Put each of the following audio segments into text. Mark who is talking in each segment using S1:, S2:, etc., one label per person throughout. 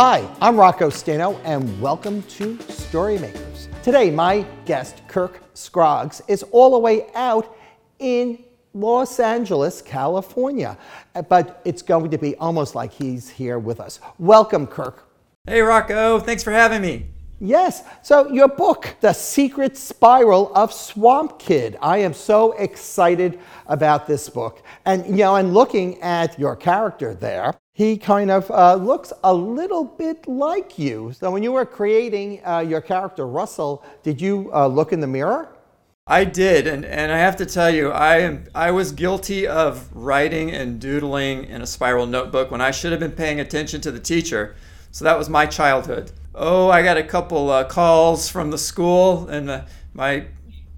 S1: Hi, I'm Rocco Staino, and welcome to Storymakers. Today, my guest, Kirk Scroggs, is all the way out in Los Angeles, California. Uh, but it's going to be almost like he's here with us. Welcome, Kirk.
S2: Hey, Rocco. Thanks for having me.
S1: Yes. So, your book, The Secret Spiral of Swamp Kid. I am so excited about this book. And, you know, and looking at your character there, he kind of uh, looks a little bit like you. So, when you were creating uh, your character, Russell, did you uh, look in the mirror?
S2: I did, and, and I have to tell you, I am I was guilty of writing and doodling in a spiral notebook when I should have been paying attention to the teacher. So that was my childhood. Oh, I got a couple uh, calls from the school, and uh, my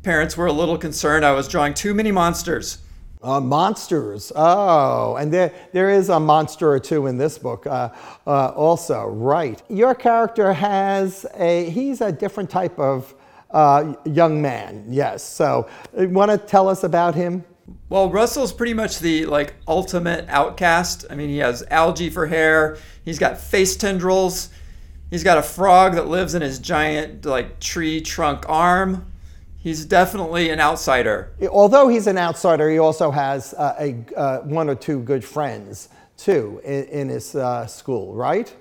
S2: parents were a little concerned I was drawing too many monsters.
S1: Uh, monsters. Oh, and there, there is a monster or two in this book uh, uh, also, right. Your character has a, he's a different type of uh, young man, yes. So, you want to tell us about him?
S2: Well, Russell's pretty much the like ultimate outcast. I mean, he has algae for hair. He's got face tendrils. He's got a frog that lives in his giant like tree trunk arm. He's definitely an outsider.
S1: Although he's an outsider, he also has uh, a uh, one or two good friends too in, in his uh, school, right?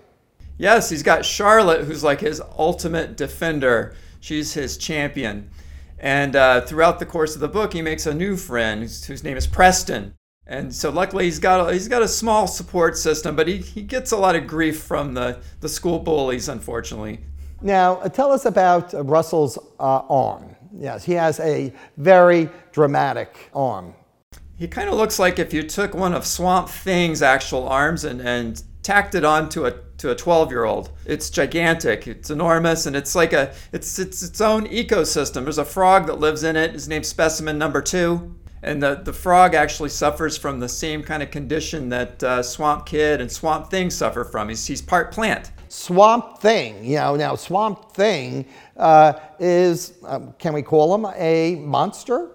S2: Yes, he's got Charlotte, who's like his ultimate defender. She's his champion. And uh, throughout the course of the book, he makes a new friend whose, whose name is Preston. And so luckily he's got a, he's got a small support system, but he, he gets a lot of grief from the, the school bullies, unfortunately.
S1: Now, uh, tell us about uh, Russell's uh, arm. Yes, he has a very dramatic arm.
S2: He kind of looks like if you took one of Swamp Thing's actual arms and, and tacked it onto a to a 12 year old. It's gigantic, it's enormous, and it's like a it's it's its own ecosystem. There's a frog that lives in it. His name's specimen number two. And the, the frog actually suffers from the same kind of condition that uh, Swamp Kid and Swamp Thing suffer from. He's, he's part plant.
S1: Swamp Thing, you know, now Swamp Thing uh, is, um, can we call him a monster?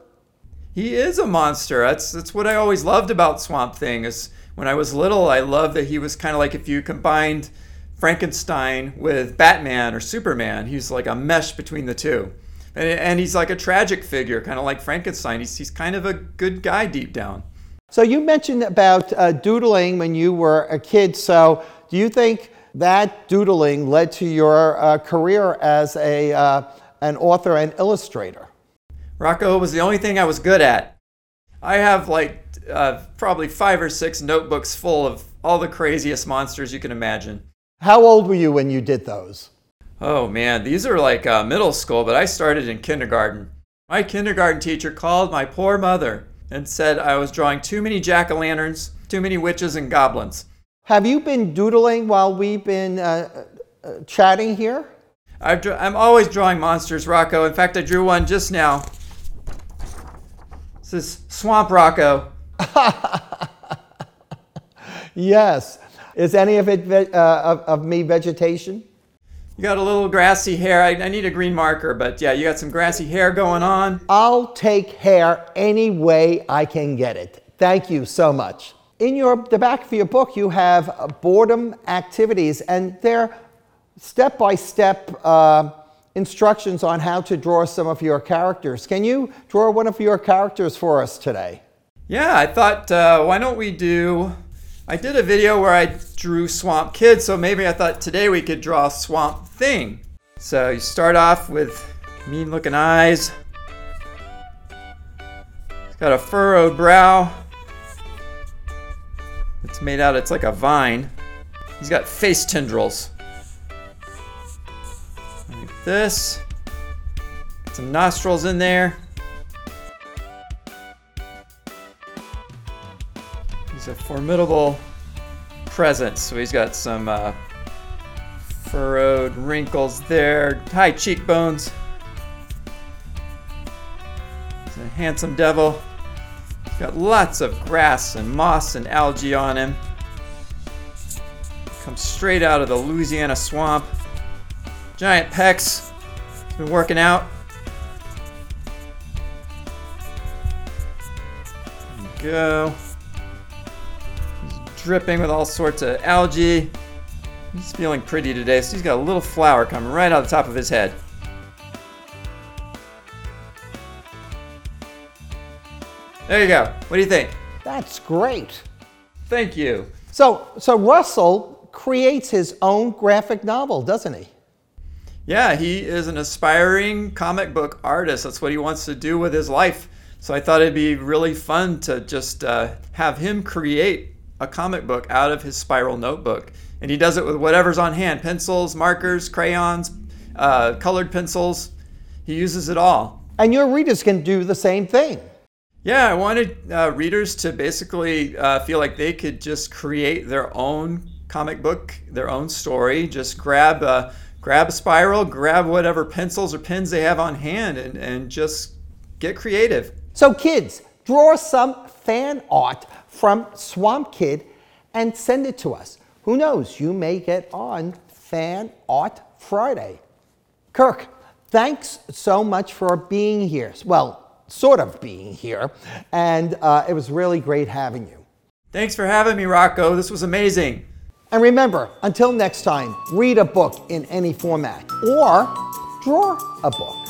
S2: He is a monster. That's, that's what I always loved about Swamp Thing is when I was little, I loved that he was kind of like if you combined Frankenstein with Batman or Superman, he's like a mesh between the two. And, and he's like a tragic figure, kind of like Frankenstein. He's, he's kind of a good guy deep down.
S1: So you mentioned about uh, doodling when you were a kid. So do you think that doodling led to your uh, career as a, uh, an author and illustrator?
S2: Rocco was the only thing I was good at. I have like uh, probably five or six notebooks full of all the craziest monsters you can imagine.
S1: How old were you when you did those?
S2: Oh man, these are like uh, middle school, but I started in kindergarten. My kindergarten teacher called my poor mother and said I was drawing too many jack o' lanterns, too many witches and goblins.
S1: Have you been doodling while we've been uh, uh, chatting here?
S2: i am always drawing monsters, Rocco. In fact, I drew one just now. This is Swamp Rocco.
S1: yes. Is any of it uh, of, of, me vegetation?
S2: You got a little grassy hair. I, I, need a green marker, but yeah, you got some grassy hair going on.
S1: I'll take hair any way I can get it. Thank you so much. In your the back of your book, you have boredom activities, and they're step by step instructions on how to draw some of your characters. Can you draw one of your characters for us today?
S2: Yeah, I thought, uh, why don't we do. I did a video where I drew Swamp Kid, so maybe I thought today we could draw Swamp Thing. So you start off with mean looking eyes. He's got a furrowed brow. It's made out, it's like a vine. He's got face tendrils. Like this. Some nostrils in there. He's a formidable presence. So he's got some uh, furrowed wrinkles there, high cheekbones. He's a handsome devil. He's got lots of grass and moss and algae on him. Comes straight out of the Louisiana swamp. Giant pecs. He's been working out. Go dripping with all sorts of algae. He's feeling pretty today, so he's got a little flower coming right out of the top of his head. There you go. What do you think?
S1: That's great.
S2: Thank you.
S1: So, so Russell creates his own graphic novel, doesn't he?
S2: Yeah, he is an aspiring comic book artist. That's what he wants to do with his life. So I thought it'd be really fun to just uh, have him create a comic book out of his spiral notebook. And he does it with whatever's on hand pencils, markers, crayons, uh, colored pencils. He uses it all.
S1: And your readers can do the same thing.
S2: Yeah, I wanted uh, readers to basically uh, feel like they could just create their own comic book, their own story. Just grab a, grab a spiral, grab whatever pencils or pens they have on hand, and, and just get creative.
S1: So, kids, draw some fan art from Swamp Kid and send it to us. Who knows, you may get on Fan Art Friday. Kirk, thanks so much for being here. Well, sort of being here, and uh, it was really great having you.
S2: Thanks for having me, Rocco. This was amazing.
S1: And remember, until next time, read a book in any format or draw a book.